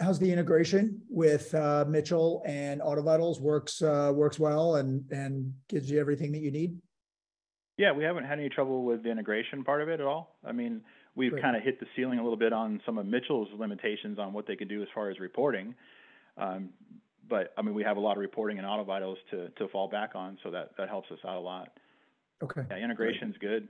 how's the integration with uh, Mitchell and AutoVitals works uh, works well and and gives you everything that you need? Yeah, we haven't had any trouble with the integration part of it at all. I mean, we've kind of hit the ceiling a little bit on some of Mitchell's limitations on what they can do as far as reporting. Um, but I mean, we have a lot of reporting in AutoVitals to to fall back on, so that that helps us out a lot. Okay. Yeah, integration's good.